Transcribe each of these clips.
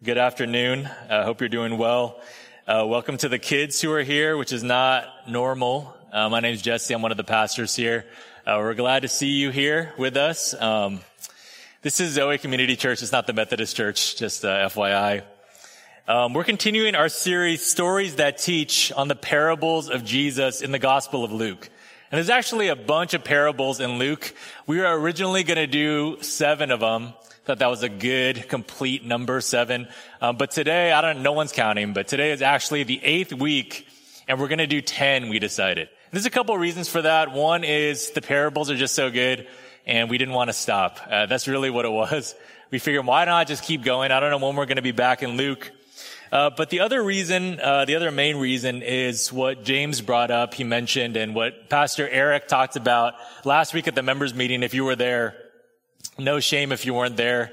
Good afternoon. I uh, hope you're doing well. Uh, welcome to the kids who are here, which is not normal. Uh, my name is Jesse. I'm one of the pastors here. Uh, we're glad to see you here with us. Um, this is Zoe Community Church. It's not the Methodist Church, just uh, FYI. Um, we're continuing our series, Stories That Teach, on the parables of Jesus in the Gospel of Luke. And there's actually a bunch of parables in Luke. We were originally going to do seven of them. Thought that was a good, complete number, seven. Um, but today, I don't, no one's counting, but today is actually the eighth week, and we're gonna do 10, we decided. There's a couple of reasons for that. One is the parables are just so good, and we didn't want to stop. Uh, that's really what it was. We figured, why not just keep going? I don't know when we're gonna be back in Luke. Uh, but the other reason, uh, the other main reason is what James brought up, he mentioned, and what Pastor Eric talked about last week at the members meeting, if you were there. No shame if you weren't there.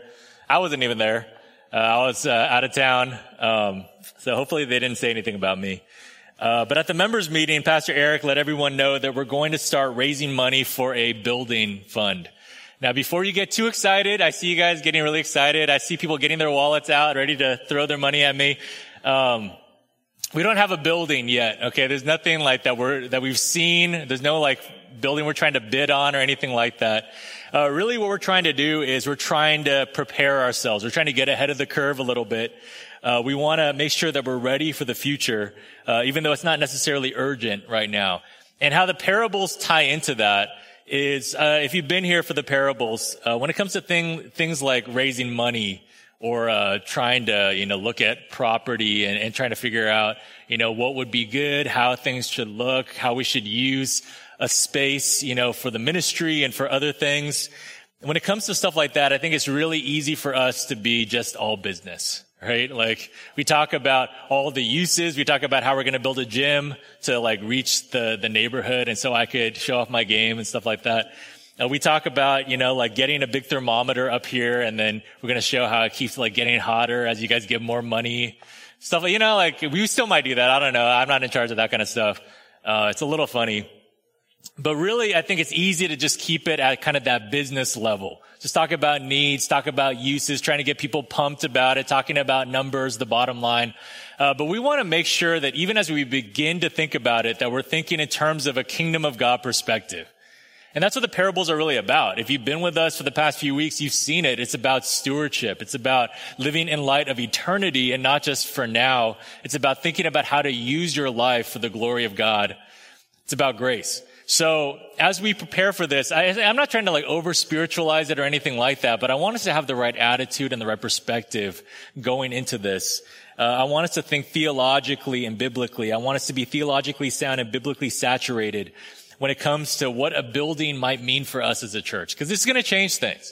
I wasn't even there. Uh, I was uh, out of town. Um, so hopefully they didn't say anything about me. Uh, but at the members meeting, Pastor Eric let everyone know that we're going to start raising money for a building fund. Now, before you get too excited, I see you guys getting really excited. I see people getting their wallets out, ready to throw their money at me. Um, we don't have a building yet. Okay, there's nothing like that we're that we've seen. There's no like building we're trying to bid on or anything like that. Uh, really, what we're trying to do is we're trying to prepare ourselves. We're trying to get ahead of the curve a little bit. Uh, we want to make sure that we're ready for the future, uh, even though it's not necessarily urgent right now. And how the parables tie into that is, uh, if you've been here for the parables, uh, when it comes to thing, things like raising money or uh, trying to, you know, look at property and, and trying to figure out, you know, what would be good, how things should look, how we should use a space, you know, for the ministry and for other things. When it comes to stuff like that, I think it's really easy for us to be just all business, right? Like we talk about all the uses. We talk about how we're going to build a gym to like reach the, the neighborhood. And so I could show off my game and stuff like that. Uh, we talk about, you know, like getting a big thermometer up here and then we're going to show how it keeps like getting hotter as you guys give more money. Stuff you know, like we still might do that. I don't know. I'm not in charge of that kind of stuff. Uh, it's a little funny. But really, I think it's easy to just keep it at kind of that business level. Just talk about needs, talk about uses, trying to get people pumped about it, talking about numbers, the bottom line. Uh, but we want to make sure that even as we begin to think about it, that we're thinking in terms of a kingdom of God perspective. And that's what the parables are really about. If you've been with us for the past few weeks, you've seen it. It's about stewardship. It's about living in light of eternity and not just for now. It's about thinking about how to use your life for the glory of God. It's about grace. So as we prepare for this, I, am not trying to like over spiritualize it or anything like that, but I want us to have the right attitude and the right perspective going into this. Uh, I want us to think theologically and biblically. I want us to be theologically sound and biblically saturated when it comes to what a building might mean for us as a church, because this is going to change things,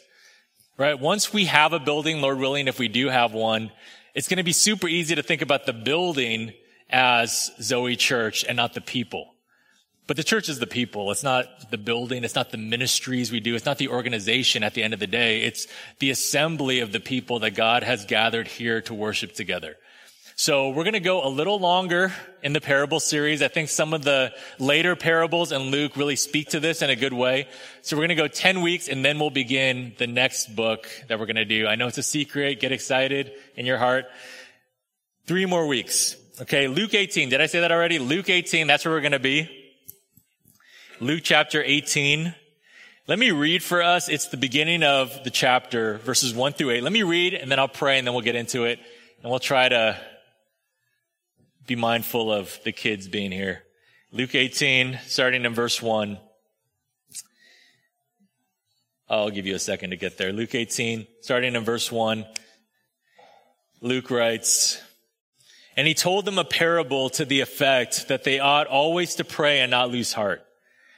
right? Once we have a building, Lord willing, if we do have one, it's going to be super easy to think about the building as Zoe Church and not the people. But the church is the people. It's not the building. It's not the ministries we do. It's not the organization at the end of the day. It's the assembly of the people that God has gathered here to worship together. So we're going to go a little longer in the parable series. I think some of the later parables in Luke really speak to this in a good way. So we're going to go 10 weeks and then we'll begin the next book that we're going to do. I know it's a secret. Get excited in your heart. Three more weeks. Okay. Luke 18. Did I say that already? Luke 18. That's where we're going to be. Luke chapter 18. Let me read for us. It's the beginning of the chapter, verses 1 through 8. Let me read and then I'll pray and then we'll get into it. And we'll try to be mindful of the kids being here. Luke 18, starting in verse 1. I'll give you a second to get there. Luke 18, starting in verse 1. Luke writes, And he told them a parable to the effect that they ought always to pray and not lose heart.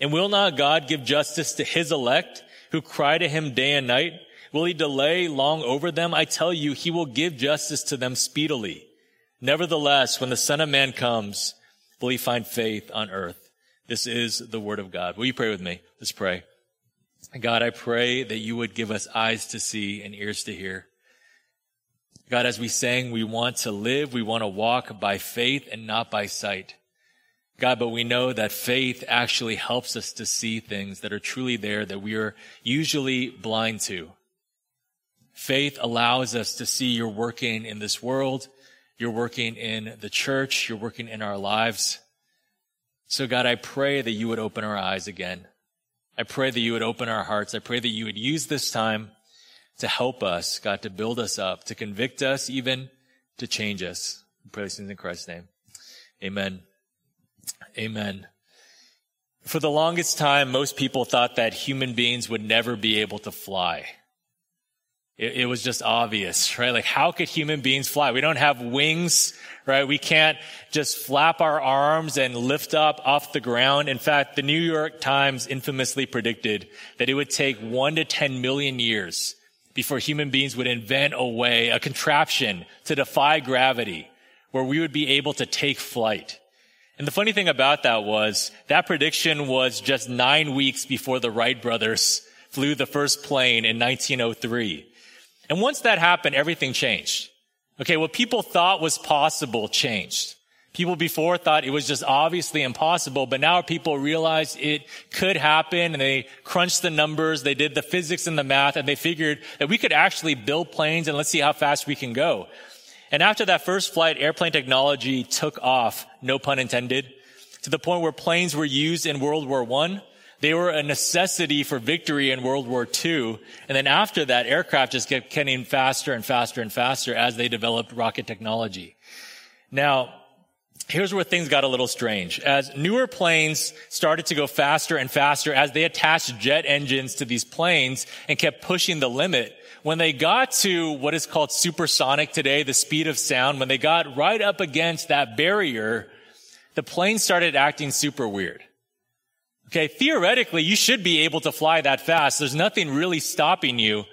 And will not God give justice to his elect who cry to him day and night? Will he delay long over them? I tell you, he will give justice to them speedily. Nevertheless, when the Son of Man comes, will he find faith on earth? This is the word of God. Will you pray with me? Let's pray. God, I pray that you would give us eyes to see and ears to hear. God, as we sang, we want to live, we want to walk by faith and not by sight. God, but we know that faith actually helps us to see things that are truly there that we are usually blind to. Faith allows us to see you're working in this world, you're working in the church, you're working in our lives. So God, I pray that you would open our eyes again. I pray that you would open our hearts. I pray that you would use this time to help us, God, to build us up, to convict us, even to change us. We pray this in Christ's name. Amen. Amen. For the longest time, most people thought that human beings would never be able to fly. It, it, was just obvious, right? Like, how could human beings fly? We don't have wings, right? We can't just flap our arms and lift up off the ground. In fact, the New York Times infamously predicted that it would take one to 10 million years before human beings would invent a way, a contraption to defy gravity where we would be able to take flight. And the funny thing about that was that prediction was just nine weeks before the Wright brothers flew the first plane in 1903. And once that happened, everything changed. Okay, what people thought was possible changed. People before thought it was just obviously impossible, but now people realize it could happen and they crunched the numbers, they did the physics and the math, and they figured that we could actually build planes and let's see how fast we can go. And after that first flight, airplane technology took off, no pun intended, to the point where planes were used in World War I. They were a necessity for victory in World War II. And then after that, aircraft just kept getting faster and faster and faster as they developed rocket technology. Now, here's where things got a little strange. As newer planes started to go faster and faster as they attached jet engines to these planes and kept pushing the limit, when they got to what is called supersonic today, the speed of sound, when they got right up against that barrier, the plane started acting super weird. Okay, theoretically, you should be able to fly that fast. There's nothing really stopping you.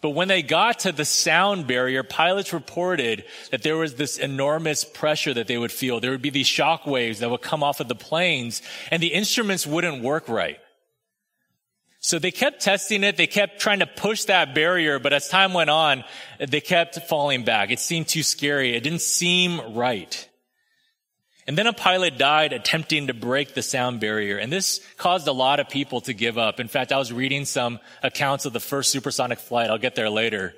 But when they got to the sound barrier, pilots reported that there was this enormous pressure that they would feel. There would be these shock waves that would come off of the planes and the instruments wouldn't work right. So they kept testing it. They kept trying to push that barrier. But as time went on, they kept falling back. It seemed too scary. It didn't seem right. And then a pilot died attempting to break the sound barrier. And this caused a lot of people to give up. In fact, I was reading some accounts of the first supersonic flight. I'll get there later.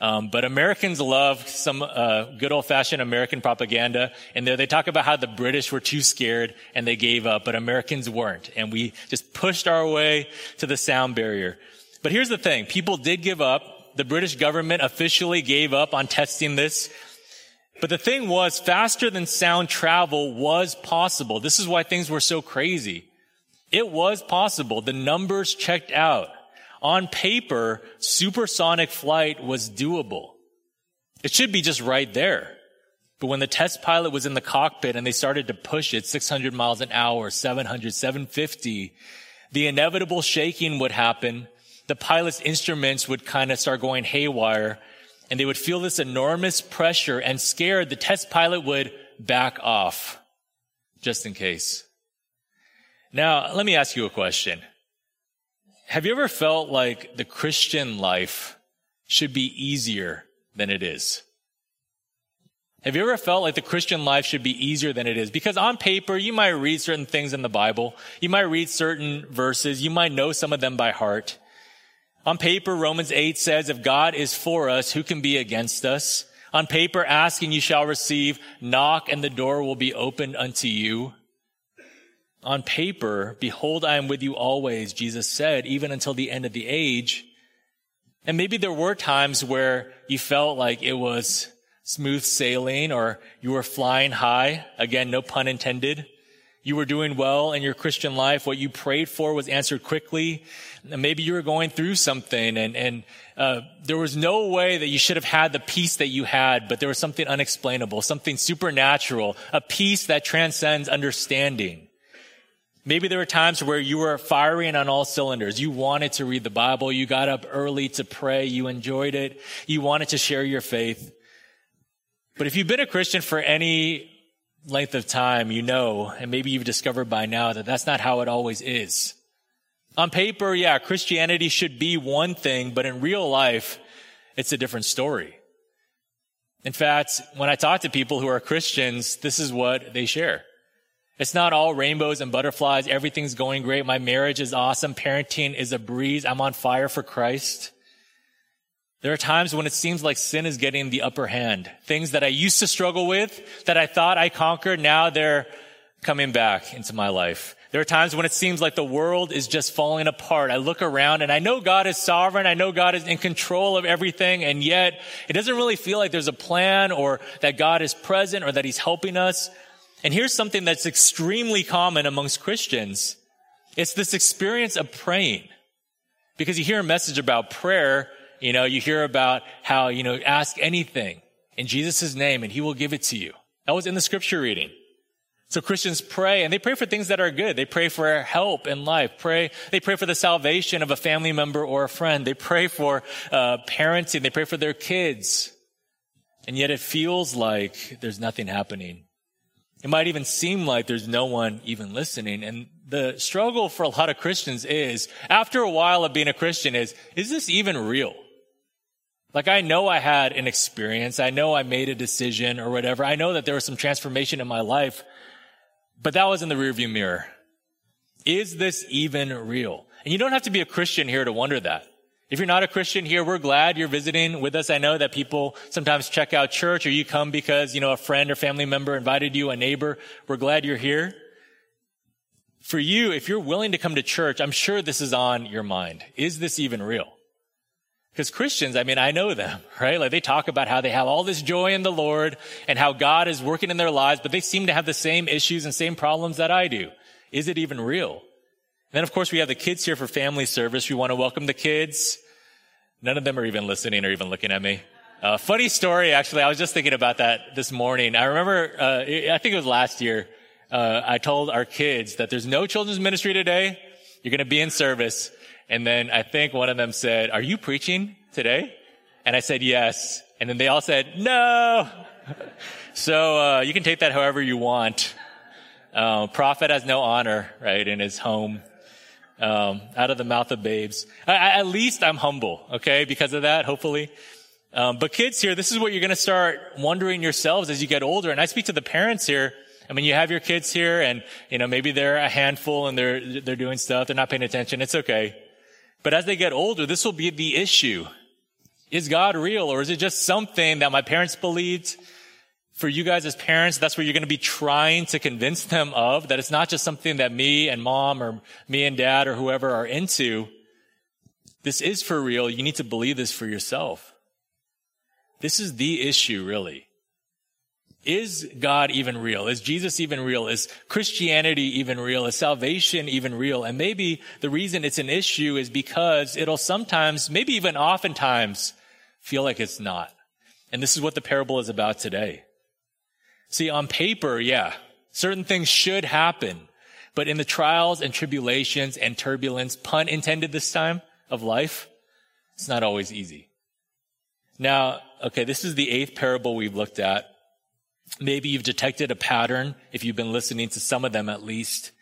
Um, but Americans love some uh, good old fashioned American propaganda. And there they talk about how the British were too scared and they gave up, but Americans weren't. And we just pushed our way to the sound barrier. But here's the thing. People did give up. The British government officially gave up on testing this but the thing was, faster than sound travel was possible. This is why things were so crazy. It was possible. The numbers checked out. On paper, supersonic flight was doable. It should be just right there. But when the test pilot was in the cockpit and they started to push it 600 miles an hour, 700, 750, the inevitable shaking would happen. The pilot's instruments would kind of start going haywire and they would feel this enormous pressure and scared, the test pilot would back off just in case. Now, let me ask you a question. Have you ever felt like the Christian life should be easier than it is? Have you ever felt like the Christian life should be easier than it is? Because on paper, you might read certain things in the Bible. You might read certain verses. You might know some of them by heart. On paper, Romans 8 says, if God is for us, who can be against us? On paper, ask and you shall receive, knock and the door will be opened unto you. On paper, behold, I am with you always, Jesus said, even until the end of the age. And maybe there were times where you felt like it was smooth sailing or you were flying high. Again, no pun intended. You were doing well in your Christian life. What you prayed for was answered quickly. Maybe you were going through something and, and uh, there was no way that you should have had the peace that you had, but there was something unexplainable, something supernatural, a peace that transcends understanding. Maybe there were times where you were firing on all cylinders. You wanted to read the Bible. You got up early to pray. You enjoyed it. You wanted to share your faith. But if you've been a Christian for any length of time, you know, and maybe you've discovered by now that that's not how it always is. On paper, yeah, Christianity should be one thing, but in real life, it's a different story. In fact, when I talk to people who are Christians, this is what they share. It's not all rainbows and butterflies. Everything's going great. My marriage is awesome. Parenting is a breeze. I'm on fire for Christ. There are times when it seems like sin is getting the upper hand. Things that I used to struggle with, that I thought I conquered, now they're coming back into my life. There are times when it seems like the world is just falling apart. I look around and I know God is sovereign. I know God is in control of everything. And yet it doesn't really feel like there's a plan or that God is present or that he's helping us. And here's something that's extremely common amongst Christians. It's this experience of praying. Because you hear a message about prayer you know, you hear about how, you know, ask anything in Jesus' name and he will give it to you. That was in the scripture reading. So Christians pray and they pray for things that are good. They pray for help in life. Pray, they pray for the salvation of a family member or a friend. They pray for uh, parenting. They pray for their kids. And yet it feels like there's nothing happening. It might even seem like there's no one even listening. And the struggle for a lot of Christians is, after a while of being a Christian is, is this even real? Like I know I had an experience. I know I made a decision or whatever. I know that there was some transformation in my life, but that was in the rearview mirror. Is this even real? And you don't have to be a Christian here to wonder that. If you're not a Christian here, we're glad you're visiting with us. I know that people sometimes check out church or you come because, you know, a friend or family member invited you, a neighbor. We're glad you're here. For you, if you're willing to come to church, I'm sure this is on your mind. Is this even real? Because Christians, I mean, I know them, right? Like they talk about how they have all this joy in the Lord and how God is working in their lives, but they seem to have the same issues and same problems that I do. Is it even real? And then of course we have the kids here for family service. We want to welcome the kids. None of them are even listening or even looking at me. Uh, funny story, actually. I was just thinking about that this morning. I remember, uh, I think it was last year. Uh, I told our kids that there's no children's ministry today. You're going to be in service. And then I think one of them said, are you preaching today? And I said, yes. And then they all said, no. so, uh, you can take that however you want. Uh, prophet has no honor, right, in his home. Um, out of the mouth of babes. I, at least I'm humble, okay, because of that, hopefully. Um, but kids here, this is what you're going to start wondering yourselves as you get older. And I speak to the parents here. I mean, you have your kids here and, you know, maybe they're a handful and they're, they're doing stuff. They're not paying attention. It's okay. But as they get older, this will be the issue. Is God real or is it just something that my parents believed? For you guys as parents, that's what you're going to be trying to convince them of, that it's not just something that me and mom or me and dad or whoever are into. This is for real. You need to believe this for yourself. This is the issue, really. Is God even real? Is Jesus even real? Is Christianity even real? Is salvation even real? And maybe the reason it's an issue is because it'll sometimes, maybe even oftentimes, feel like it's not. And this is what the parable is about today. See, on paper, yeah, certain things should happen. But in the trials and tribulations and turbulence, pun intended this time, of life, it's not always easy. Now, okay, this is the eighth parable we've looked at. Maybe you've detected a pattern if you've been listening to some of them at least.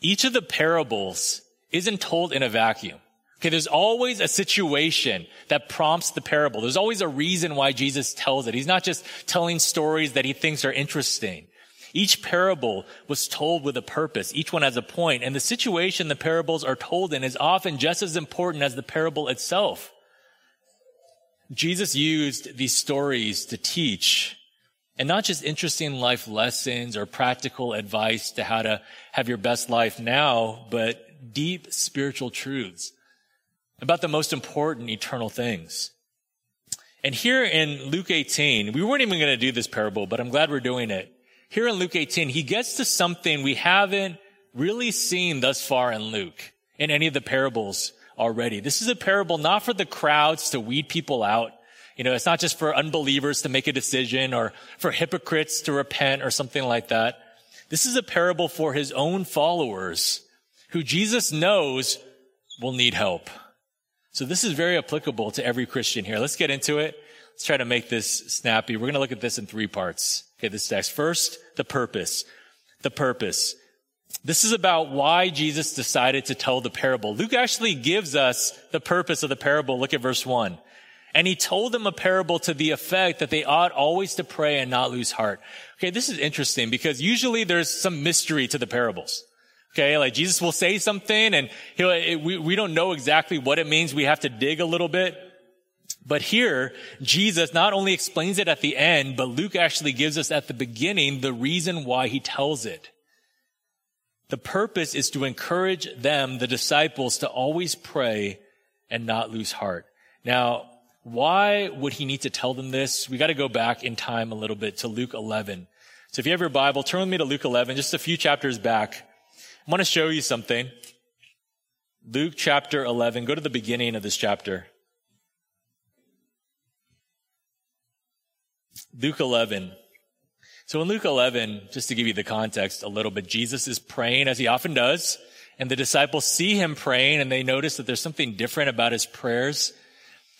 Each of the parables isn't told in a vacuum. Okay, there's always a situation that prompts the parable. There's always a reason why Jesus tells it. He's not just telling stories that he thinks are interesting. Each parable was told with a purpose. Each one has a point. And the situation the parables are told in is often just as important as the parable itself. Jesus used these stories to teach and not just interesting life lessons or practical advice to how to have your best life now, but deep spiritual truths about the most important eternal things. And here in Luke 18, we weren't even going to do this parable, but I'm glad we're doing it. Here in Luke 18, he gets to something we haven't really seen thus far in Luke in any of the parables already. This is a parable not for the crowds to weed people out, you know, it's not just for unbelievers to make a decision or for hypocrites to repent or something like that. This is a parable for his own followers who Jesus knows will need help. So this is very applicable to every Christian here. Let's get into it. let's try to make this snappy. We're going to look at this in three parts. Okay, this text. First, the purpose. The purpose. This is about why Jesus decided to tell the parable. Luke actually gives us the purpose of the parable. Look at verse one. And he told them a parable to the effect that they ought always to pray and not lose heart. Okay, this is interesting because usually there's some mystery to the parables. Okay, like Jesus will say something and he'll, we, we don't know exactly what it means. We have to dig a little bit. But here, Jesus not only explains it at the end, but Luke actually gives us at the beginning the reason why he tells it. The purpose is to encourage them, the disciples, to always pray and not lose heart. Now, why would he need to tell them this? We got to go back in time a little bit to Luke 11. So if you have your Bible, turn with me to Luke 11, just a few chapters back. I want to show you something. Luke chapter 11. Go to the beginning of this chapter. Luke 11. So in Luke 11, just to give you the context a little bit, Jesus is praying as he often does, and the disciples see him praying and they notice that there's something different about his prayers.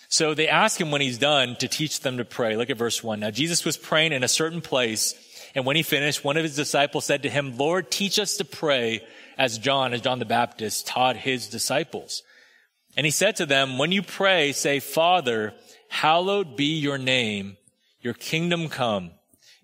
So they ask him when he's done to teach them to pray. Look at verse one. Now Jesus was praying in a certain place, and when he finished, one of his disciples said to him, Lord, teach us to pray as John, as John the Baptist taught his disciples. And he said to them, when you pray, say, Father, hallowed be your name, your kingdom come.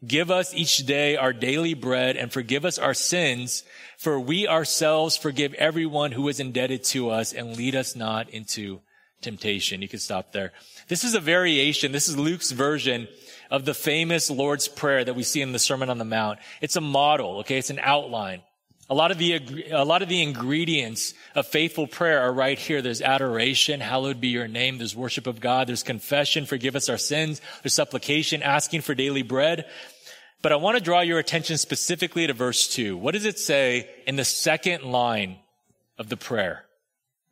Give us each day our daily bread and forgive us our sins, for we ourselves forgive everyone who is indebted to us and lead us not into temptation. You can stop there. This is a variation. This is Luke's version of the famous Lord's Prayer that we see in the Sermon on the Mount. It's a model, okay? It's an outline. A lot of the, a lot of the ingredients of faithful prayer are right here. There's adoration, hallowed be your name. There's worship of God. There's confession, forgive us our sins. There's supplication, asking for daily bread. But I want to draw your attention specifically to verse two. What does it say in the second line of the prayer?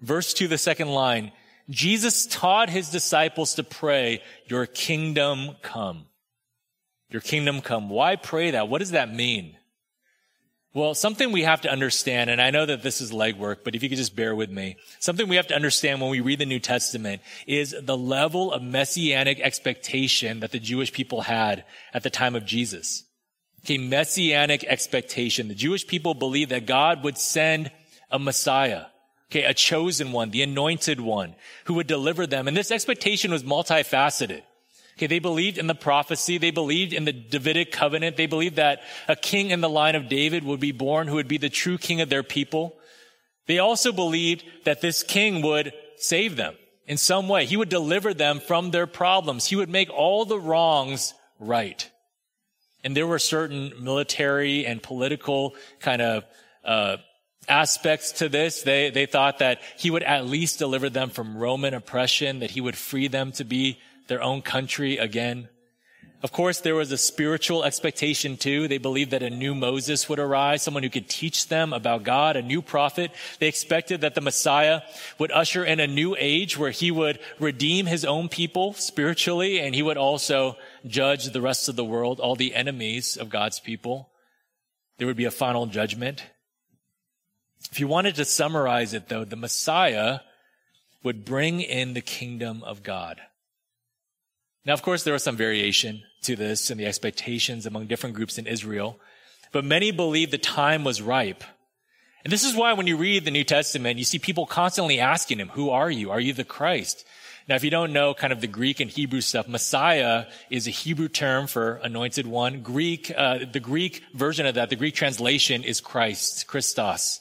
Verse two, the second line. Jesus taught his disciples to pray, your kingdom come. Your kingdom come. Why pray that? What does that mean? Well, something we have to understand, and I know that this is legwork, but if you could just bear with me. Something we have to understand when we read the New Testament is the level of messianic expectation that the Jewish people had at the time of Jesus. Okay, messianic expectation. The Jewish people believed that God would send a Messiah. Okay, a chosen one, the anointed one who would deliver them. And this expectation was multifaceted. Okay, they believed in the prophecy. They believed in the Davidic covenant. They believed that a king in the line of David would be born who would be the true king of their people. They also believed that this king would save them in some way. He would deliver them from their problems. He would make all the wrongs right. And there were certain military and political kind of, uh, aspects to this. They, they thought that he would at least deliver them from Roman oppression, that he would free them to be their own country again. Of course, there was a spiritual expectation too. They believed that a new Moses would arise, someone who could teach them about God, a new prophet. They expected that the Messiah would usher in a new age where he would redeem his own people spiritually and he would also judge the rest of the world, all the enemies of God's people. There would be a final judgment. If you wanted to summarize it though, the Messiah would bring in the kingdom of God. Now, of course, there was some variation to this and the expectations among different groups in Israel, but many believed the time was ripe. And this is why when you read the New Testament, you see people constantly asking him, who are you? Are you the Christ? Now, if you don't know kind of the Greek and Hebrew stuff, Messiah is a Hebrew term for anointed one. Greek, uh, the Greek version of that, the Greek translation is Christ, Christos.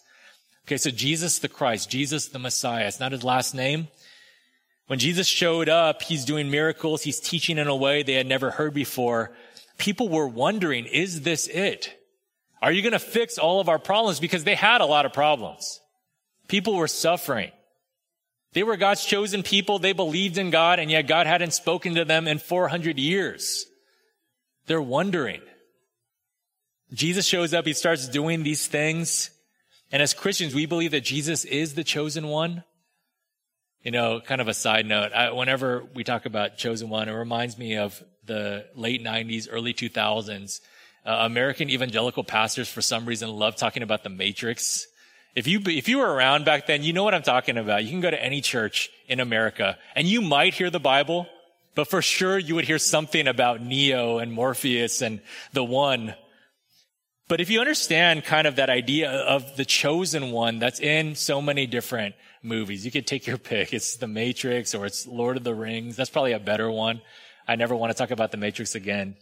Okay, so Jesus the Christ, Jesus the Messiah. It's not his last name. When Jesus showed up, he's doing miracles. He's teaching in a way they had never heard before. People were wondering, is this it? Are you going to fix all of our problems? Because they had a lot of problems. People were suffering. They were God's chosen people. They believed in God, and yet God hadn't spoken to them in 400 years. They're wondering. Jesus shows up. He starts doing these things. And as Christians, we believe that Jesus is the chosen one. You know, kind of a side note, I, whenever we talk about chosen one, it reminds me of the late 90s, early 2000s. Uh, American evangelical pastors, for some reason, love talking about the matrix. If you, if you were around back then, you know what I'm talking about. You can go to any church in America and you might hear the Bible, but for sure you would hear something about Neo and Morpheus and the one. But if you understand kind of that idea of the chosen one that's in so many different movies, you could take your pick. It's The Matrix or it's Lord of the Rings. That's probably a better one. I never want to talk about The Matrix again.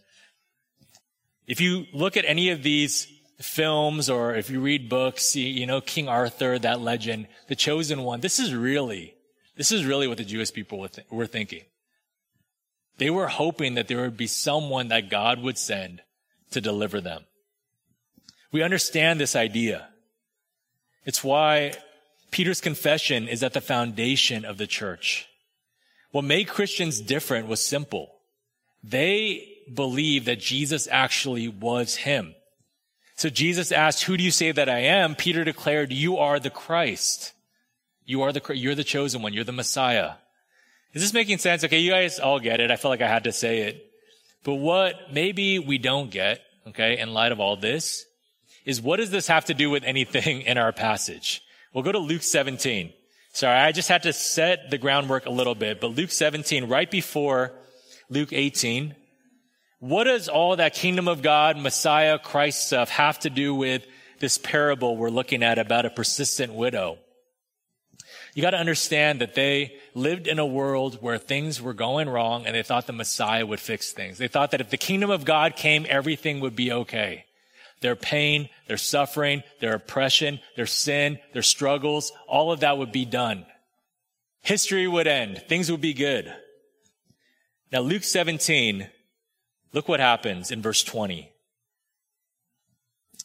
If you look at any of these films or if you read books, you know, King Arthur, that legend, the chosen one, this is really, this is really what the Jewish people were, were thinking. They were hoping that there would be someone that God would send to deliver them. We understand this idea. It's why Peter's confession is at the foundation of the church. What made Christians different was simple. They believed that Jesus actually was him. So Jesus asked, who do you say that I am? Peter declared, you are the Christ. You are the, you're the chosen one. You're the Messiah. Is this making sense? Okay. You guys all get it. I feel like I had to say it. But what maybe we don't get, okay, in light of all this, is what does this have to do with anything in our passage? We'll go to Luke 17. Sorry, I just had to set the groundwork a little bit, but Luke 17, right before Luke 18, what does all that kingdom of God, Messiah, Christ stuff have to do with this parable we're looking at about a persistent widow? You got to understand that they lived in a world where things were going wrong and they thought the Messiah would fix things. They thought that if the kingdom of God came, everything would be okay. Their pain, their suffering, their oppression, their sin, their struggles, all of that would be done. History would end. Things would be good. Now, Luke 17 Look what happens in verse 20.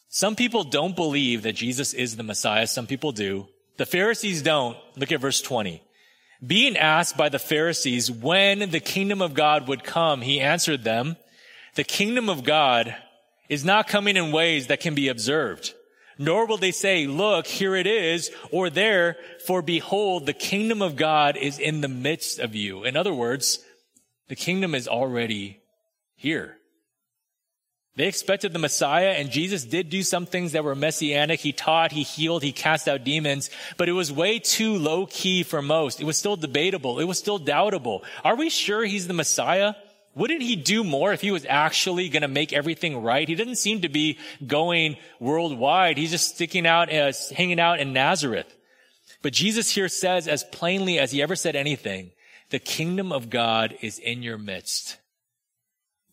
Some people don't believe that Jesus is the Messiah. Some people do. The Pharisees don't. Look at verse 20. Being asked by the Pharisees when the kingdom of God would come, he answered them, the kingdom of God is not coming in ways that can be observed. Nor will they say, look, here it is, or there, for behold, the kingdom of God is in the midst of you. In other words, the kingdom is already here. They expected the Messiah and Jesus did do some things that were messianic. He taught, he healed, he cast out demons, but it was way too low key for most. It was still debatable. It was still doubtable. Are we sure he's the Messiah? Wouldn't he do more if he was actually going to make everything right? He doesn't seem to be going worldwide. He's just sticking out hanging out in Nazareth. But Jesus here says as plainly as he ever said anything, the kingdom of God is in your midst.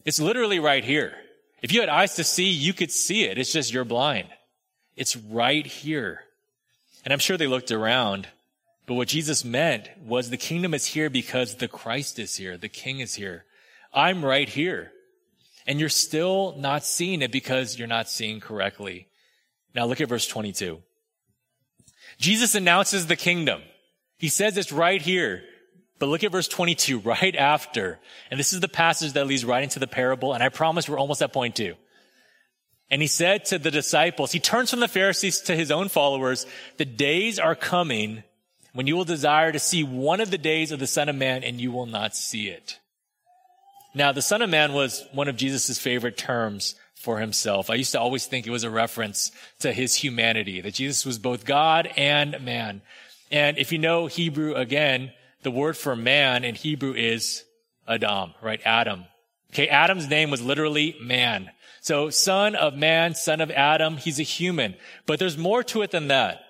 It's literally right here. If you had eyes to see, you could see it. It's just you're blind. It's right here. And I'm sure they looked around, but what Jesus meant was the kingdom is here because the Christ is here. The king is here. I'm right here. And you're still not seeing it because you're not seeing correctly. Now look at verse 22. Jesus announces the kingdom. He says it's right here. But look at verse 22 right after. And this is the passage that leads right into the parable. And I promise we're almost at point two. And he said to the disciples, he turns from the Pharisees to his own followers, the days are coming when you will desire to see one of the days of the Son of Man and you will not see it. Now, the Son of Man was one of Jesus' favorite terms for himself. I used to always think it was a reference to his humanity, that Jesus was both God and man. And if you know Hebrew again, the word for man in Hebrew is Adam, right? Adam. Okay, Adam's name was literally man. So son of man, son of Adam, he's a human. But there's more to it than that.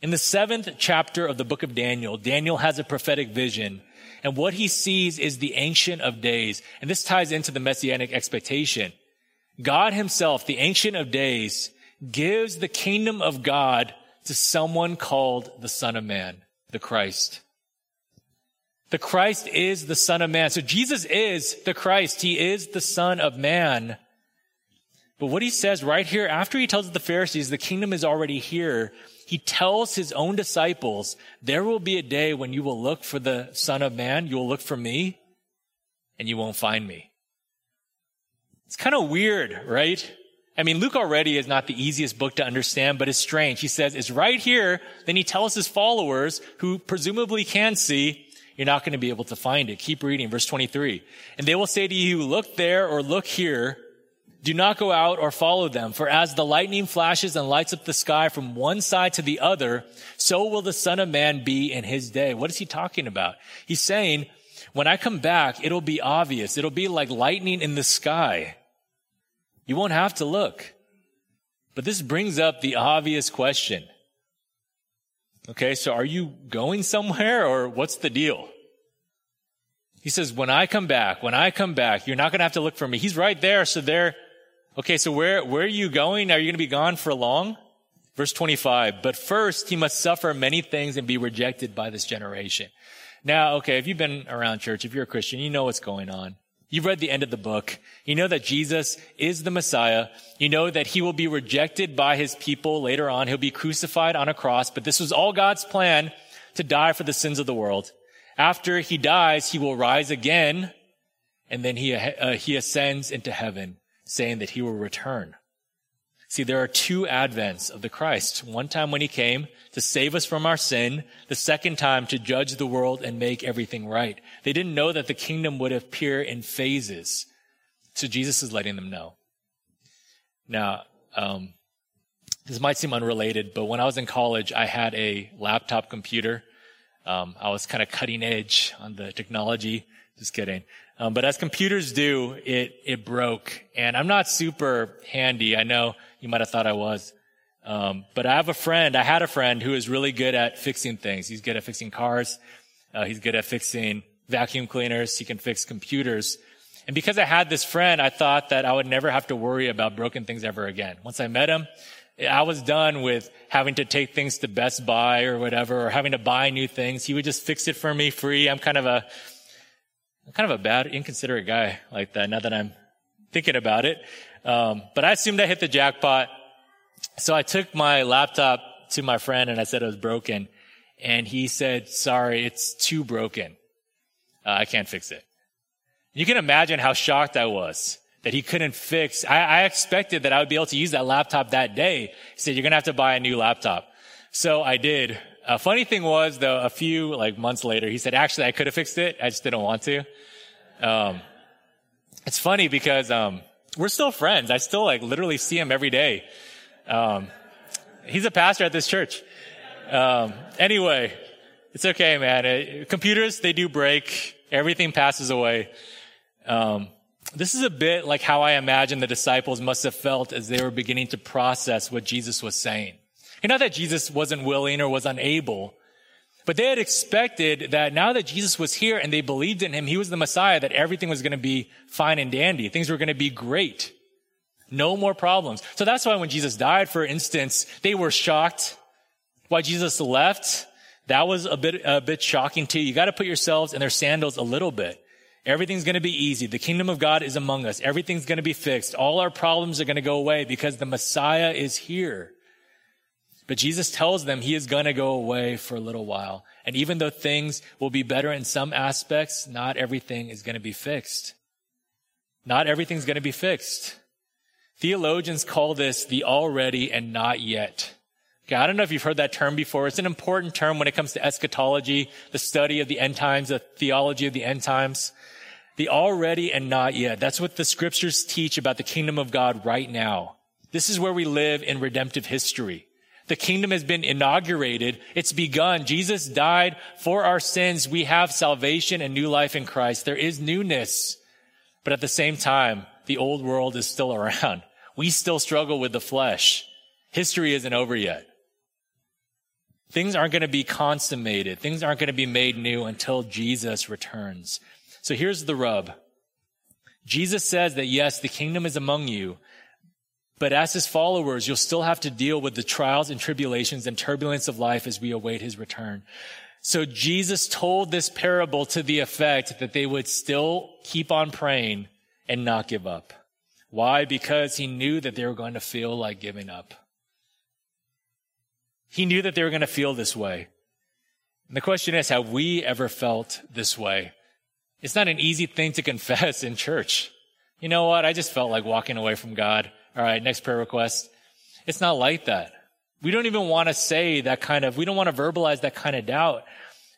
In the seventh chapter of the book of Daniel, Daniel has a prophetic vision. And what he sees is the ancient of days. And this ties into the messianic expectation. God himself, the ancient of days, gives the kingdom of God to someone called the son of man, the Christ. The Christ is the Son of Man. So Jesus is the Christ. He is the Son of Man. But what he says right here, after he tells the Pharisees the kingdom is already here, he tells his own disciples, there will be a day when you will look for the Son of Man, you will look for me, and you won't find me. It's kind of weird, right? I mean, Luke already is not the easiest book to understand, but it's strange. He says it's right here. Then he tells his followers, who presumably can see, you're not going to be able to find it. Keep reading, verse 23. And they will say to you, look there or look here. Do not go out or follow them. For as the lightning flashes and lights up the sky from one side to the other, so will the son of man be in his day. What is he talking about? He's saying, when I come back, it'll be obvious. It'll be like lightning in the sky. You won't have to look. But this brings up the obvious question. Okay, so are you going somewhere or what's the deal? He says, when I come back, when I come back, you're not going to have to look for me. He's right there. So there, okay, so where, where are you going? Are you going to be gone for long? Verse 25, but first he must suffer many things and be rejected by this generation. Now, okay, if you've been around church, if you're a Christian, you know what's going on. You've read the end of the book. You know that Jesus is the Messiah. You know that he will be rejected by his people later on. He'll be crucified on a cross, but this was all God's plan to die for the sins of the world. After he dies, he will rise again, and then he, uh, he ascends into heaven, saying that he will return. See, there are two advents of the Christ. One time when he came to save us from our sin. The second time to judge the world and make everything right. They didn't know that the kingdom would appear in phases. So Jesus is letting them know. Now, um, this might seem unrelated, but when I was in college, I had a laptop computer. Um, I was kind of cutting edge on the technology. Just kidding. Um, but as computers do, it, it broke. And I'm not super handy. I know you might have thought I was. Um, but I have a friend, I had a friend who is really good at fixing things. He's good at fixing cars. Uh, he's good at fixing vacuum cleaners. He can fix computers. And because I had this friend, I thought that I would never have to worry about broken things ever again. Once I met him, I was done with having to take things to Best Buy or whatever, or having to buy new things. He would just fix it for me free. I'm kind of a, I'm kind of a bad, inconsiderate guy like that. Now that I'm thinking about it. Um, but I assumed I hit the jackpot. So I took my laptop to my friend and I said it was broken. And he said, sorry, it's too broken. Uh, I can't fix it. You can imagine how shocked I was that he couldn't fix. I, I expected that I would be able to use that laptop that day. He said, you're going to have to buy a new laptop. So I did. A funny thing was though, a few like months later, he said, actually, I could have fixed it. I just didn't want to. Um, it's funny because, um, we're still friends. I still like literally see him every day. Um, he's a pastor at this church. Um, anyway, it's okay, man. It, uh, computers, they do break. Everything passes away. Um, this is a bit like how I imagine the disciples must have felt as they were beginning to process what Jesus was saying. You know that Jesus wasn't willing or was unable, but they had expected that now that Jesus was here and they believed in him, he was the Messiah, that everything was going to be fine and dandy. Things were going to be great. No more problems. So that's why when Jesus died, for instance, they were shocked. Why Jesus left, that was a bit, a bit shocking too. You got to put yourselves in their sandals a little bit. Everything's going to be easy. The kingdom of God is among us. Everything's going to be fixed. All our problems are going to go away because the Messiah is here. But Jesus tells them he is going to go away for a little while. And even though things will be better in some aspects, not everything is going to be fixed. Not everything's going to be fixed. Theologians call this the already and not yet. Okay, I don't know if you've heard that term before. It's an important term when it comes to eschatology, the study of the end times, the theology of the end times. The already and not yet. That's what the scriptures teach about the kingdom of God right now. This is where we live in redemptive history. The kingdom has been inaugurated. It's begun. Jesus died for our sins. We have salvation and new life in Christ. There is newness. But at the same time, the old world is still around. We still struggle with the flesh. History isn't over yet. Things aren't going to be consummated. Things aren't going to be made new until Jesus returns. So here's the rub. Jesus says that yes, the kingdom is among you, but as his followers, you'll still have to deal with the trials and tribulations and turbulence of life as we await his return. So Jesus told this parable to the effect that they would still keep on praying and not give up. Why? Because he knew that they were going to feel like giving up. He knew that they were going to feel this way. And the question is, have we ever felt this way? It's not an easy thing to confess in church. You know what? I just felt like walking away from God. All right, next prayer request. It's not like that. We don't even want to say that kind of, we don't want to verbalize that kind of doubt.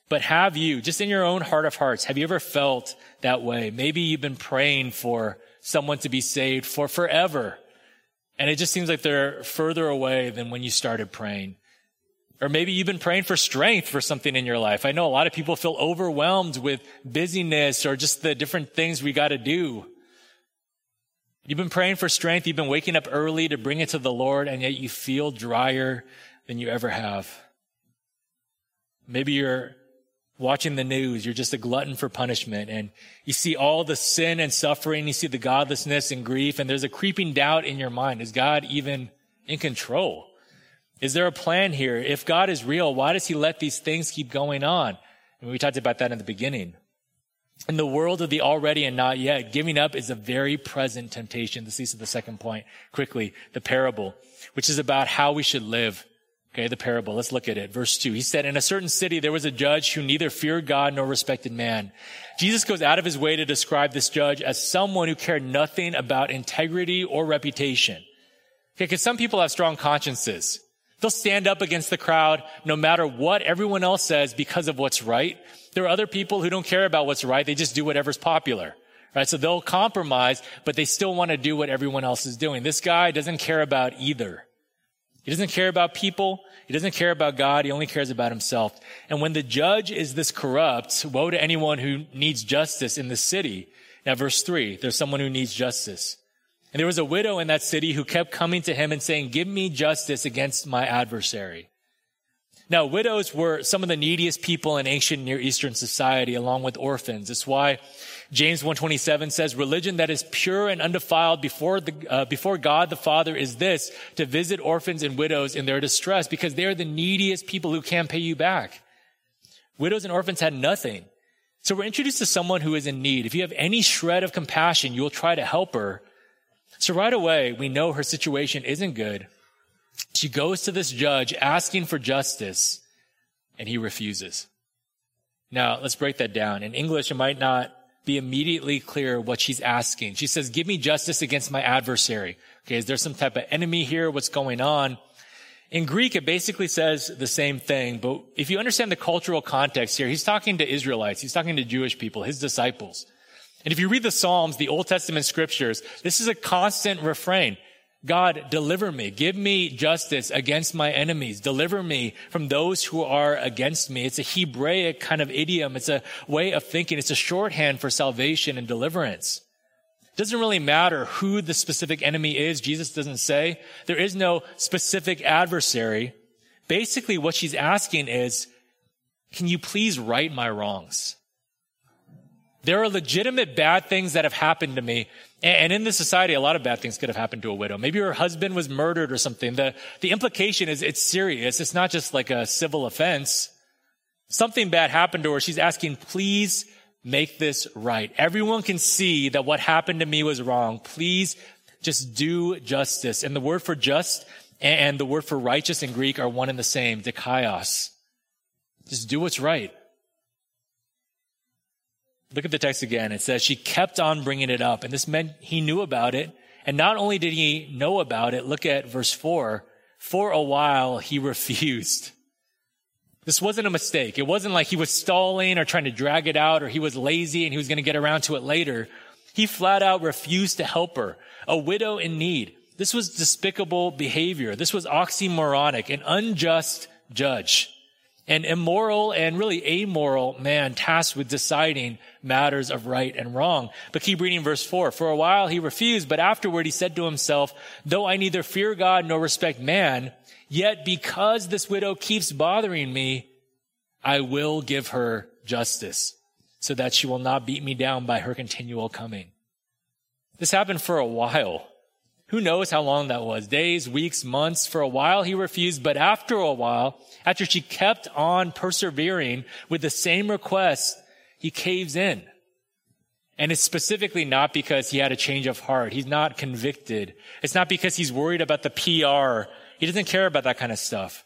But have you, just in your own heart of hearts, have you ever felt that way? Maybe you've been praying for someone to be saved for forever. And it just seems like they're further away than when you started praying. Or maybe you've been praying for strength for something in your life. I know a lot of people feel overwhelmed with busyness or just the different things we got to do. You've been praying for strength. You've been waking up early to bring it to the Lord, and yet you feel drier than you ever have. Maybe you're watching the news. You're just a glutton for punishment and you see all the sin and suffering. You see the godlessness and grief and there's a creeping doubt in your mind. Is God even in control? Is there a plan here? If God is real, why does he let these things keep going on? And we talked about that in the beginning. In the world of the already and not yet, giving up is a very present temptation. This leads to the second point quickly, the parable, which is about how we should live. Okay, the parable. Let's look at it. Verse two. He said, in a certain city, there was a judge who neither feared God nor respected man. Jesus goes out of his way to describe this judge as someone who cared nothing about integrity or reputation. Okay, because some people have strong consciences. They'll stand up against the crowd no matter what everyone else says because of what's right. There are other people who don't care about what's right. They just do whatever's popular. Right? So they'll compromise, but they still want to do what everyone else is doing. This guy doesn't care about either. He doesn't care about people. He doesn't care about God. He only cares about himself. And when the judge is this corrupt, woe to anyone who needs justice in the city. Now, verse three, there's someone who needs justice. And there was a widow in that city who kept coming to him and saying, give me justice against my adversary. Now, widows were some of the neediest people in ancient Near Eastern society, along with orphans. It's why James 127 says, religion that is pure and undefiled before the, uh, before God the Father is this, to visit orphans and widows in their distress, because they are the neediest people who can't pay you back. Widows and orphans had nothing. So we're introduced to someone who is in need. If you have any shred of compassion, you will try to help her. So right away, we know her situation isn't good. She goes to this judge asking for justice and he refuses. Now, let's break that down. In English, it might not be immediately clear what she's asking. She says, give me justice against my adversary. Okay. Is there some type of enemy here? What's going on? In Greek, it basically says the same thing, but if you understand the cultural context here, he's talking to Israelites. He's talking to Jewish people, his disciples. And if you read the Psalms, the Old Testament scriptures, this is a constant refrain. God, deliver me. Give me justice against my enemies. Deliver me from those who are against me. It's a Hebraic kind of idiom. It's a way of thinking. It's a shorthand for salvation and deliverance. It doesn't really matter who the specific enemy is. Jesus doesn't say. There is no specific adversary. Basically, what she's asking is, can you please right my wrongs? There are legitimate bad things that have happened to me. And in this society, a lot of bad things could have happened to a widow. Maybe her husband was murdered or something. The, the implication is it's serious. It's not just like a civil offense. Something bad happened to her. She's asking, please make this right. Everyone can see that what happened to me was wrong. Please just do justice. And the word for just and the word for righteous in Greek are one and the same, dikaios. Just do what's right. Look at the text again. It says she kept on bringing it up and this meant he knew about it. And not only did he know about it, look at verse four. For a while he refused. This wasn't a mistake. It wasn't like he was stalling or trying to drag it out or he was lazy and he was going to get around to it later. He flat out refused to help her. A widow in need. This was despicable behavior. This was oxymoronic, an unjust judge an immoral and really amoral man tasked with deciding matters of right and wrong. But keep reading verse four. For a while he refused, but afterward he said to himself, though I neither fear God nor respect man, yet because this widow keeps bothering me, I will give her justice so that she will not beat me down by her continual coming. This happened for a while. Who knows how long that was? Days, weeks, months. For a while he refused, but after a while, after she kept on persevering with the same request, he caves in. And it's specifically not because he had a change of heart. He's not convicted. It's not because he's worried about the PR. He doesn't care about that kind of stuff.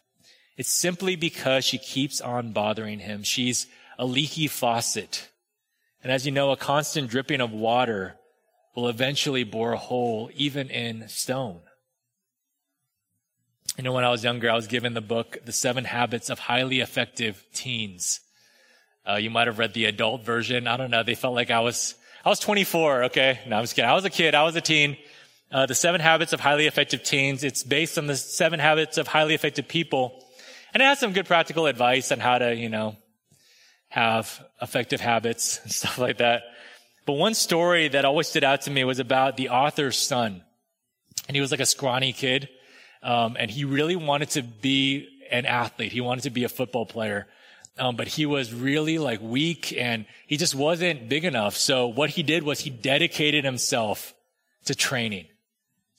It's simply because she keeps on bothering him. She's a leaky faucet. And as you know, a constant dripping of water will eventually bore a hole even in stone. You know, when I was younger, I was given the book, The Seven Habits of Highly Effective Teens. Uh, you might have read the adult version. I don't know. They felt like I was, I was 24. Okay. No, I'm just kidding. I was a kid. I was a teen. Uh, the Seven Habits of Highly Effective Teens. It's based on the seven habits of highly effective people. And it has some good practical advice on how to, you know, have effective habits and stuff like that. But one story that always stood out to me was about the author's son. And he was like a scrawny kid. Um, and he really wanted to be an athlete. He wanted to be a football player. Um, but he was really like weak and he just wasn't big enough. So what he did was he dedicated himself to training.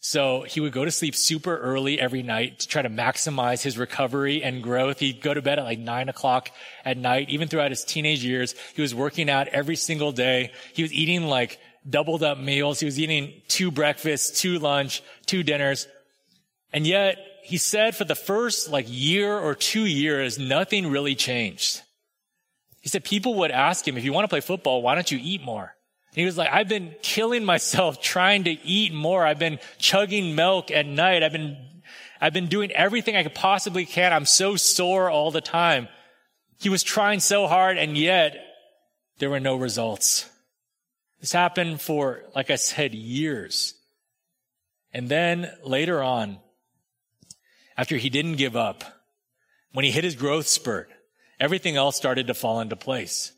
So he would go to sleep super early every night to try to maximize his recovery and growth. He'd go to bed at like nine o'clock at night. Even throughout his teenage years, he was working out every single day. He was eating like doubled up meals. He was eating two breakfasts, two lunch, two dinners. And yet he said for the first like year or two years, nothing really changed. He said people would ask him, if you want to play football, why don't you eat more? He was like, I've been killing myself trying to eat more. I've been chugging milk at night. I've been, I've been doing everything I could possibly can. I'm so sore all the time. He was trying so hard and yet there were no results. This happened for, like I said, years. And then later on, after he didn't give up, when he hit his growth spurt, everything else started to fall into place.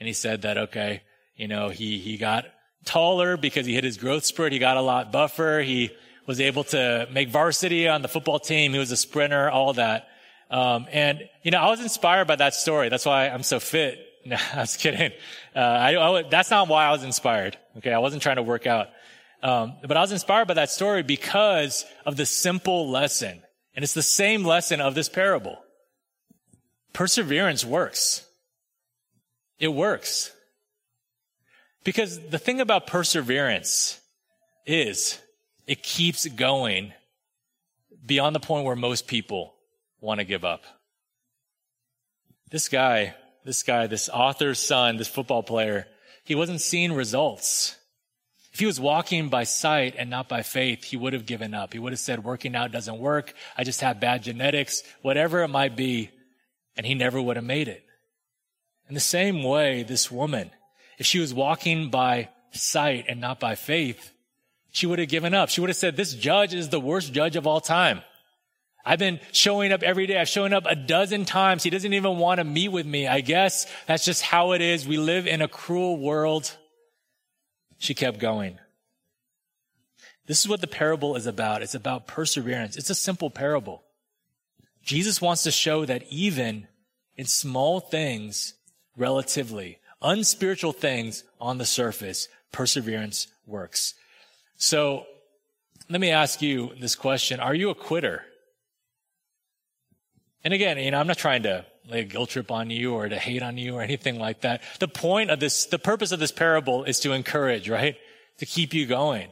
And he said that, okay, you know, he, he got taller because he hit his growth spurt. He got a lot buffer. He was able to make varsity on the football team. He was a sprinter, all that. Um, and, you know, I was inspired by that story. That's why I'm so fit. No, I was kidding. Uh, I, I, that's not why I was inspired. Okay. I wasn't trying to work out. Um, but I was inspired by that story because of the simple lesson. And it's the same lesson of this parable. Perseverance works. It works. Because the thing about perseverance is it keeps going beyond the point where most people want to give up. This guy, this guy, this author's son, this football player, he wasn't seeing results. If he was walking by sight and not by faith, he would have given up. He would have said, working out doesn't work. I just have bad genetics, whatever it might be. And he never would have made it. In the same way, this woman, if she was walking by sight and not by faith, she would have given up. She would have said, this judge is the worst judge of all time. I've been showing up every day. I've shown up a dozen times. He doesn't even want to meet with me. I guess that's just how it is. We live in a cruel world. She kept going. This is what the parable is about. It's about perseverance. It's a simple parable. Jesus wants to show that even in small things, relatively, unspiritual things on the surface, perseverance works. So let me ask you this question. Are you a quitter? And again, you know, I'm not trying to lay a guilt trip on you or to hate on you or anything like that. The point of this, the purpose of this parable is to encourage, right? To keep you going.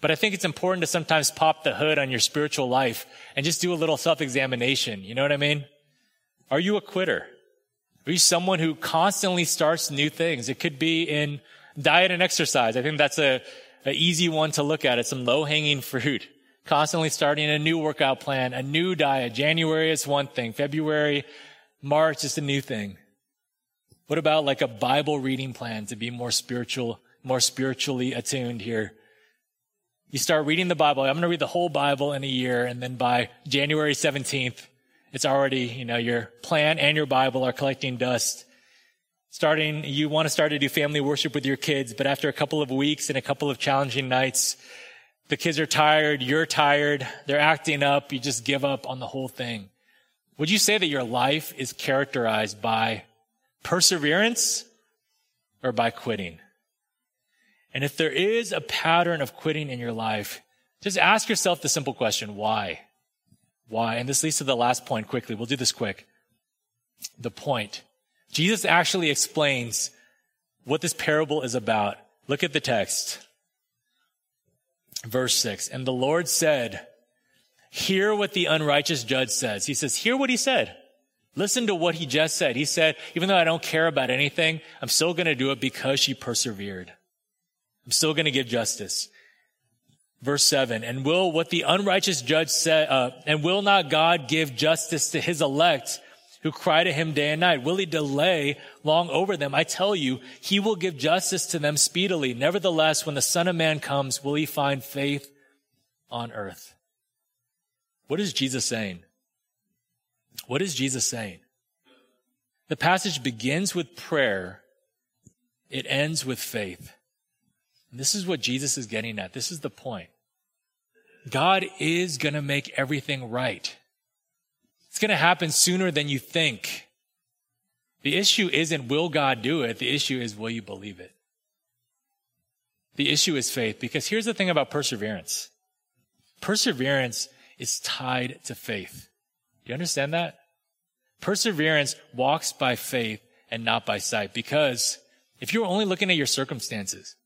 But I think it's important to sometimes pop the hood on your spiritual life and just do a little self-examination. You know what I mean? Are you a quitter? You someone who constantly starts new things? It could be in diet and exercise. I think that's a, a easy one to look at. It's some low hanging fruit. Constantly starting a new workout plan, a new diet. January is one thing. February, March is a new thing. What about like a Bible reading plan to be more spiritual, more spiritually attuned here? You start reading the Bible. I'm going to read the whole Bible in a year. And then by January 17th, it's already, you know, your plan and your Bible are collecting dust. Starting, you want to start to do family worship with your kids, but after a couple of weeks and a couple of challenging nights, the kids are tired, you're tired, they're acting up, you just give up on the whole thing. Would you say that your life is characterized by perseverance or by quitting? And if there is a pattern of quitting in your life, just ask yourself the simple question, why? Why? And this leads to the last point quickly. We'll do this quick. The point. Jesus actually explains what this parable is about. Look at the text. Verse six. And the Lord said, hear what the unrighteous judge says. He says, hear what he said. Listen to what he just said. He said, even though I don't care about anything, I'm still going to do it because she persevered. I'm still going to give justice. Verse seven, and will what the unrighteous judge said, uh, and will not God give justice to his elect who cry to him day and night? Will he delay long over them? I tell you, he will give justice to them speedily. Nevertheless, when the son of man comes, will he find faith on earth? What is Jesus saying? What is Jesus saying? The passage begins with prayer. It ends with faith. And this is what Jesus is getting at. This is the point. God is going to make everything right. It's going to happen sooner than you think. The issue isn't will God do it? The issue is will you believe it? The issue is faith because here's the thing about perseverance. Perseverance is tied to faith. Do you understand that? Perseverance walks by faith and not by sight because if you're only looking at your circumstances,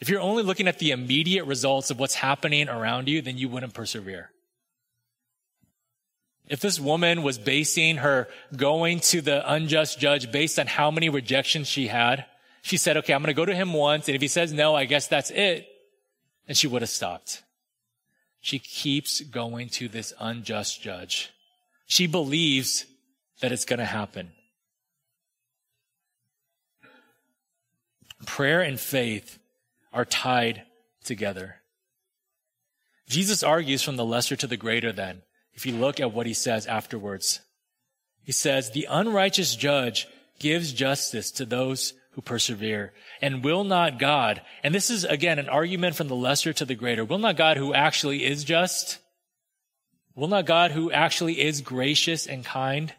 if you're only looking at the immediate results of what's happening around you, then you wouldn't persevere. If this woman was basing her going to the unjust judge based on how many rejections she had, she said, okay, I'm going to go to him once. And if he says no, I guess that's it. And she would have stopped. She keeps going to this unjust judge. She believes that it's going to happen. Prayer and faith are tied together. Jesus argues from the lesser to the greater then, if you look at what he says afterwards. He says, the unrighteous judge gives justice to those who persevere and will not God, and this is again an argument from the lesser to the greater, will not God who actually is just, will not God who actually is gracious and kind,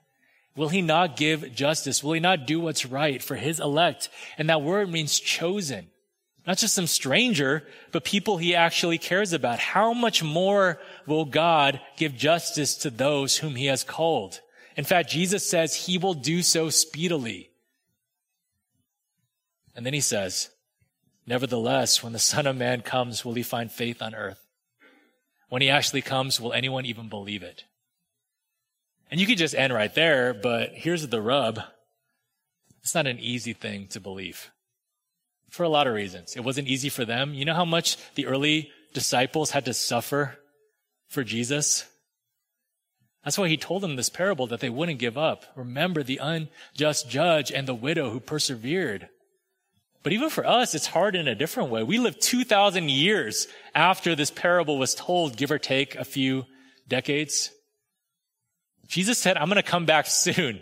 will he not give justice? Will he not do what's right for his elect? And that word means chosen. Not just some stranger, but people he actually cares about. How much more will God give justice to those whom he has called? In fact, Jesus says he will do so speedily. And then he says, Nevertheless, when the Son of Man comes, will he find faith on earth? When he actually comes, will anyone even believe it? And you could just end right there, but here's the rub. It's not an easy thing to believe for a lot of reasons. It wasn't easy for them. You know how much the early disciples had to suffer for Jesus? That's why he told them this parable that they wouldn't give up. Remember the unjust judge and the widow who persevered. But even for us, it's hard in a different way. We live 2,000 years after this parable was told, give or take a few decades. Jesus said, I'm going to come back soon.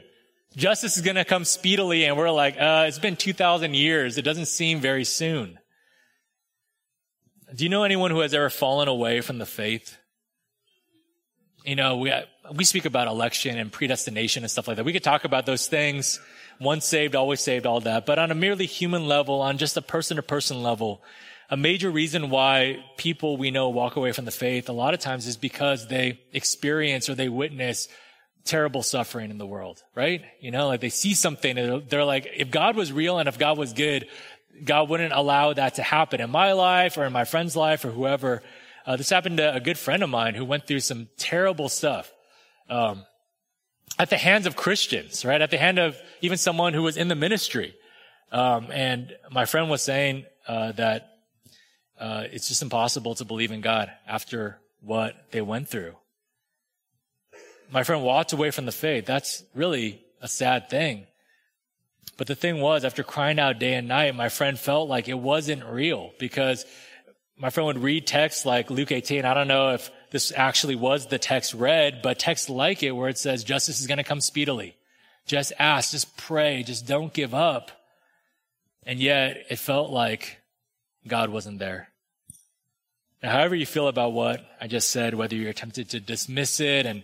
Justice is going to come speedily. And we're like, uh, it's been 2,000 years. It doesn't seem very soon. Do you know anyone who has ever fallen away from the faith? You know, we, we speak about election and predestination and stuff like that. We could talk about those things. Once saved, always saved, all that. But on a merely human level, on just a person to person level, a major reason why people we know walk away from the faith a lot of times is because they experience or they witness terrible suffering in the world, right? You know, like they see something and they're like, if God was real and if God was good, God wouldn't allow that to happen in my life or in my friend's life or whoever. Uh, this happened to a good friend of mine who went through some terrible stuff. Um, at the hands of Christians, right? At the hand of even someone who was in the ministry. Um, and my friend was saying uh, that uh, it's just impossible to believe in God after what they went through my friend walked away from the faith. That's really a sad thing. But the thing was, after crying out day and night, my friend felt like it wasn't real because my friend would read texts like Luke 18. I don't know if this actually was the text read, but texts like it where it says justice is going to come speedily. Just ask, just pray, just don't give up. And yet it felt like God wasn't there. Now, however you feel about what I just said, whether you're tempted to dismiss it and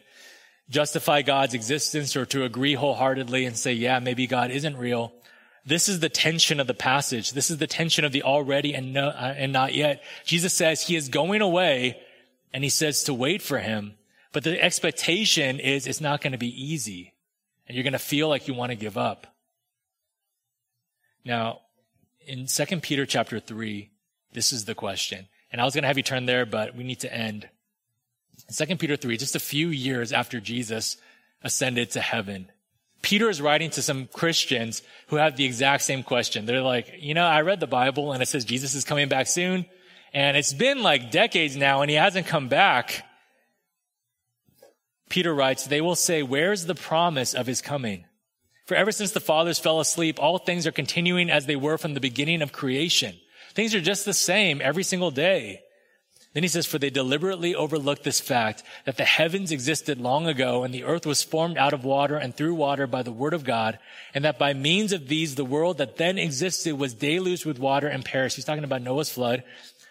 justify God's existence or to agree wholeheartedly and say, yeah, maybe God isn't real. This is the tension of the passage. This is the tension of the already and, no, uh, and not yet. Jesus says he is going away and he says to wait for him. But the expectation is it's not going to be easy and you're going to feel like you want to give up. Now, in 2 Peter chapter 3, this is the question. And I was going to have you turn there, but we need to end. 2 Peter 3, just a few years after Jesus ascended to heaven, Peter is writing to some Christians who have the exact same question. They're like, you know, I read the Bible and it says Jesus is coming back soon. And it's been like decades now and he hasn't come back. Peter writes, they will say, where's the promise of his coming? For ever since the fathers fell asleep, all things are continuing as they were from the beginning of creation. Things are just the same every single day. Then he says, for they deliberately overlooked this fact that the heavens existed long ago and the earth was formed out of water and through water by the word of God. And that by means of these, the world that then existed was deluged with water and perished. He's talking about Noah's flood.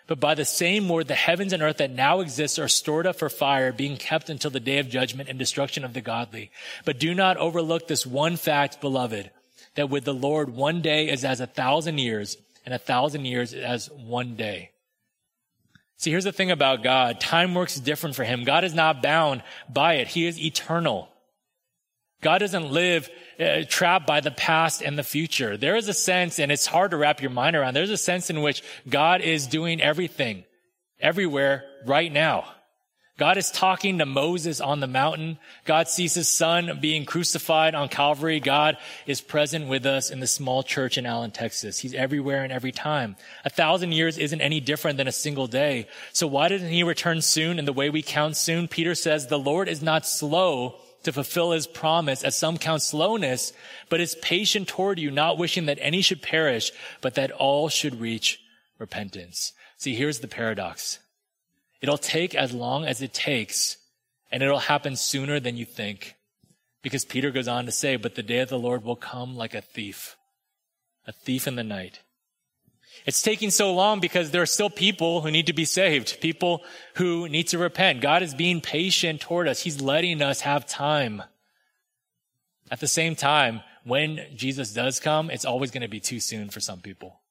But by the same word, the heavens and earth that now exist are stored up for fire, being kept until the day of judgment and destruction of the godly. But do not overlook this one fact, beloved, that with the Lord, one day is as a thousand years and a thousand years as one day. See, here's the thing about God. Time works different for him. God is not bound by it. He is eternal. God doesn't live uh, trapped by the past and the future. There is a sense, and it's hard to wrap your mind around, there's a sense in which God is doing everything, everywhere, right now. God is talking to Moses on the mountain. God sees his son being crucified on Calvary. God is present with us in the small church in Allen, Texas. He's everywhere and every time. A thousand years isn't any different than a single day. So why didn't he return soon in the way we count soon? Peter says the Lord is not slow to fulfill his promise, as some count slowness, but is patient toward you, not wishing that any should perish, but that all should reach repentance. See, here's the paradox. It'll take as long as it takes, and it'll happen sooner than you think. Because Peter goes on to say, but the day of the Lord will come like a thief, a thief in the night. It's taking so long because there are still people who need to be saved, people who need to repent. God is being patient toward us. He's letting us have time. At the same time, when Jesus does come, it's always going to be too soon for some people.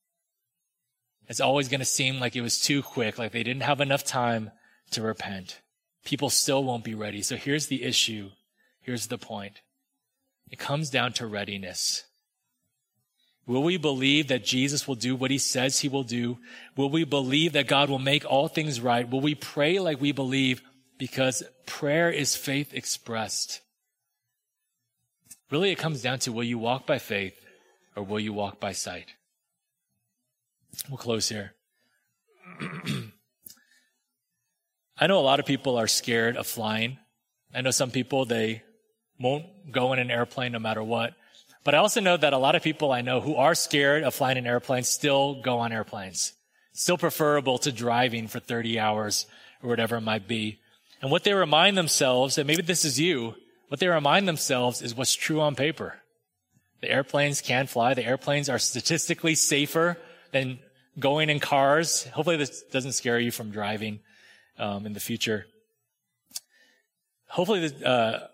It's always going to seem like it was too quick, like they didn't have enough time to repent. People still won't be ready. So here's the issue. Here's the point. It comes down to readiness. Will we believe that Jesus will do what he says he will do? Will we believe that God will make all things right? Will we pray like we believe? Because prayer is faith expressed. Really, it comes down to will you walk by faith or will you walk by sight? We'll close here. I know a lot of people are scared of flying. I know some people, they won't go in an airplane no matter what. But I also know that a lot of people I know who are scared of flying in airplanes still go on airplanes. Still preferable to driving for 30 hours or whatever it might be. And what they remind themselves, and maybe this is you, what they remind themselves is what's true on paper. The airplanes can fly. The airplanes are statistically safer than going in cars. Hopefully this doesn't scare you from driving um, in the future. Hopefully, this, uh,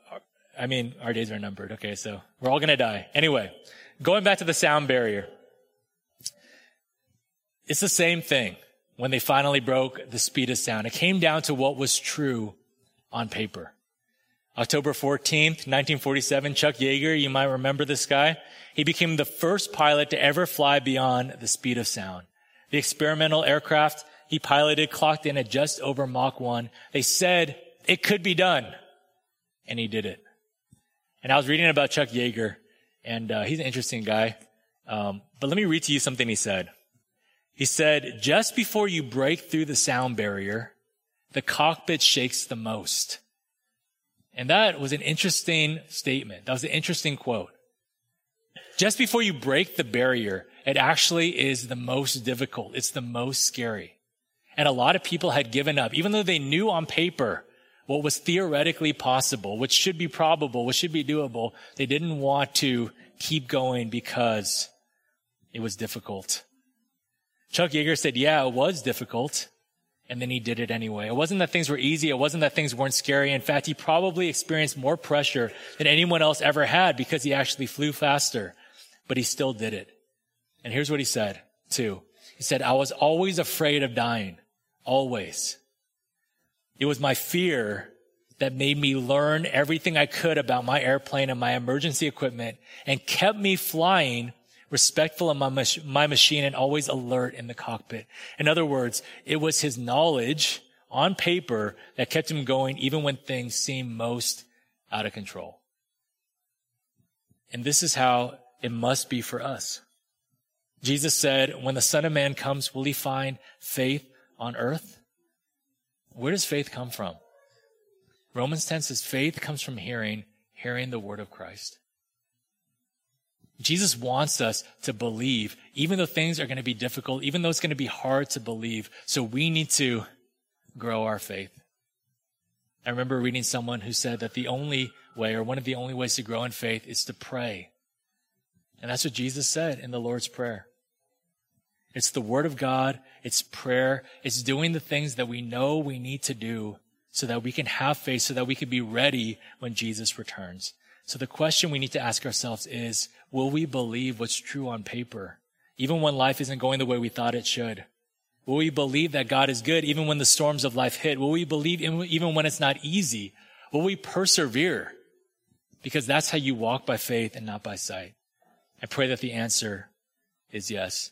I mean, our days are numbered. Okay, so we're all going to die. Anyway, going back to the sound barrier. It's the same thing when they finally broke the speed of sound. It came down to what was true on paper. October 14th, 1947, Chuck Yeager, you might remember this guy. He became the first pilot to ever fly beyond the speed of sound. The experimental aircraft he piloted clocked in at just over Mach 1. They said it could be done. And he did it. And I was reading about Chuck Yeager, and uh, he's an interesting guy. Um, but let me read to you something he said. He said, just before you break through the sound barrier, the cockpit shakes the most. And that was an interesting statement. That was an interesting quote. Just before you break the barrier, it actually is the most difficult. It's the most scary. And a lot of people had given up, even though they knew on paper what was theoretically possible, which should be probable, which should be doable. They didn't want to keep going because it was difficult. Chuck Yeager said, yeah, it was difficult. And then he did it anyway. It wasn't that things were easy. It wasn't that things weren't scary. In fact, he probably experienced more pressure than anyone else ever had because he actually flew faster, but he still did it. And here's what he said too. He said, I was always afraid of dying. Always. It was my fear that made me learn everything I could about my airplane and my emergency equipment and kept me flying respectful of my, mach- my machine and always alert in the cockpit. In other words, it was his knowledge on paper that kept him going even when things seemed most out of control. And this is how it must be for us. Jesus said, when the son of man comes, will he find faith on earth? Where does faith come from? Romans 10 says faith comes from hearing, hearing the word of Christ. Jesus wants us to believe, even though things are going to be difficult, even though it's going to be hard to believe. So we need to grow our faith? I remember reading someone who said that the only way, or one of the only ways to grow in faith, is to pray. And that's what Jesus said in the Lord's Prayer. It's the Word of God, it's prayer, it's doing the things that we know we need to do so that we can have faith, so that we can be ready when Jesus returns. So the question we need to ask ourselves is, will we believe what's true on paper, even when life isn't going the way we thought it should? Will we believe that God is good even when the storms of life hit? Will we believe even when it's not easy? Will we persevere? Because that's how you walk by faith and not by sight. I pray that the answer is yes.